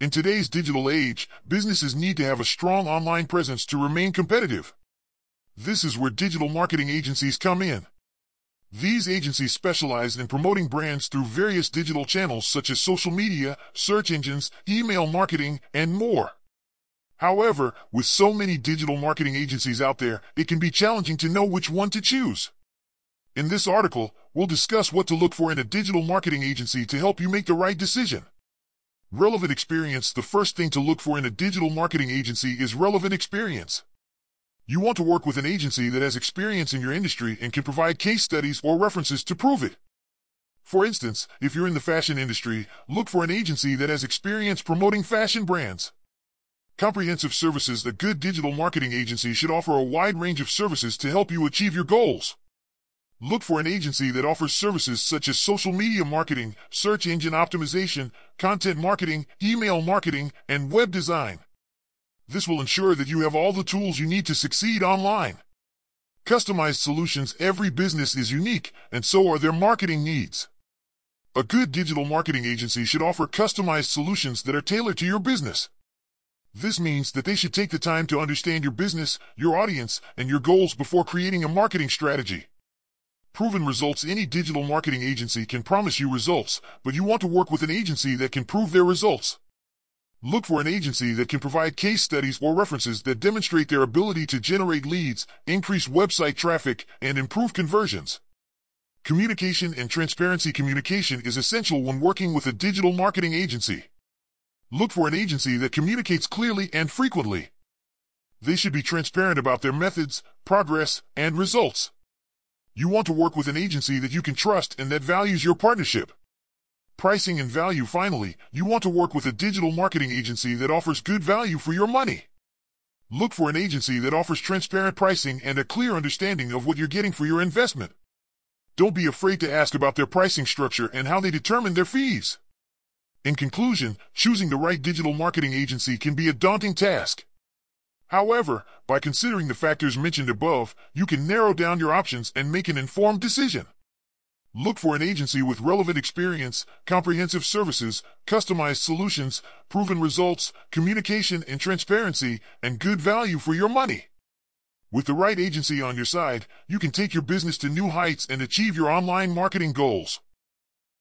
In today's digital age, businesses need to have a strong online presence to remain competitive. This is where digital marketing agencies come in. These agencies specialize in promoting brands through various digital channels such as social media, search engines, email marketing, and more. However, with so many digital marketing agencies out there, it can be challenging to know which one to choose. In this article, we'll discuss what to look for in a digital marketing agency to help you make the right decision. Relevant experience The first thing to look for in a digital marketing agency is relevant experience. You want to work with an agency that has experience in your industry and can provide case studies or references to prove it. For instance, if you're in the fashion industry, look for an agency that has experience promoting fashion brands. Comprehensive services A good digital marketing agency should offer a wide range of services to help you achieve your goals. Look for an agency that offers services such as social media marketing, search engine optimization, content marketing, email marketing, and web design. This will ensure that you have all the tools you need to succeed online. Customized solutions Every business is unique, and so are their marketing needs. A good digital marketing agency should offer customized solutions that are tailored to your business. This means that they should take the time to understand your business, your audience, and your goals before creating a marketing strategy. Proven results Any digital marketing agency can promise you results, but you want to work with an agency that can prove their results. Look for an agency that can provide case studies or references that demonstrate their ability to generate leads, increase website traffic, and improve conversions. Communication and transparency Communication is essential when working with a digital marketing agency. Look for an agency that communicates clearly and frequently. They should be transparent about their methods, progress, and results. You want to work with an agency that you can trust and that values your partnership. Pricing and value Finally, you want to work with a digital marketing agency that offers good value for your money. Look for an agency that offers transparent pricing and a clear understanding of what you're getting for your investment. Don't be afraid to ask about their pricing structure and how they determine their fees. In conclusion, choosing the right digital marketing agency can be a daunting task. However, by considering the factors mentioned above, you can narrow down your options and make an informed decision. Look for an agency with relevant experience, comprehensive services, customized solutions, proven results, communication and transparency, and good value for your money. With the right agency on your side, you can take your business to new heights and achieve your online marketing goals.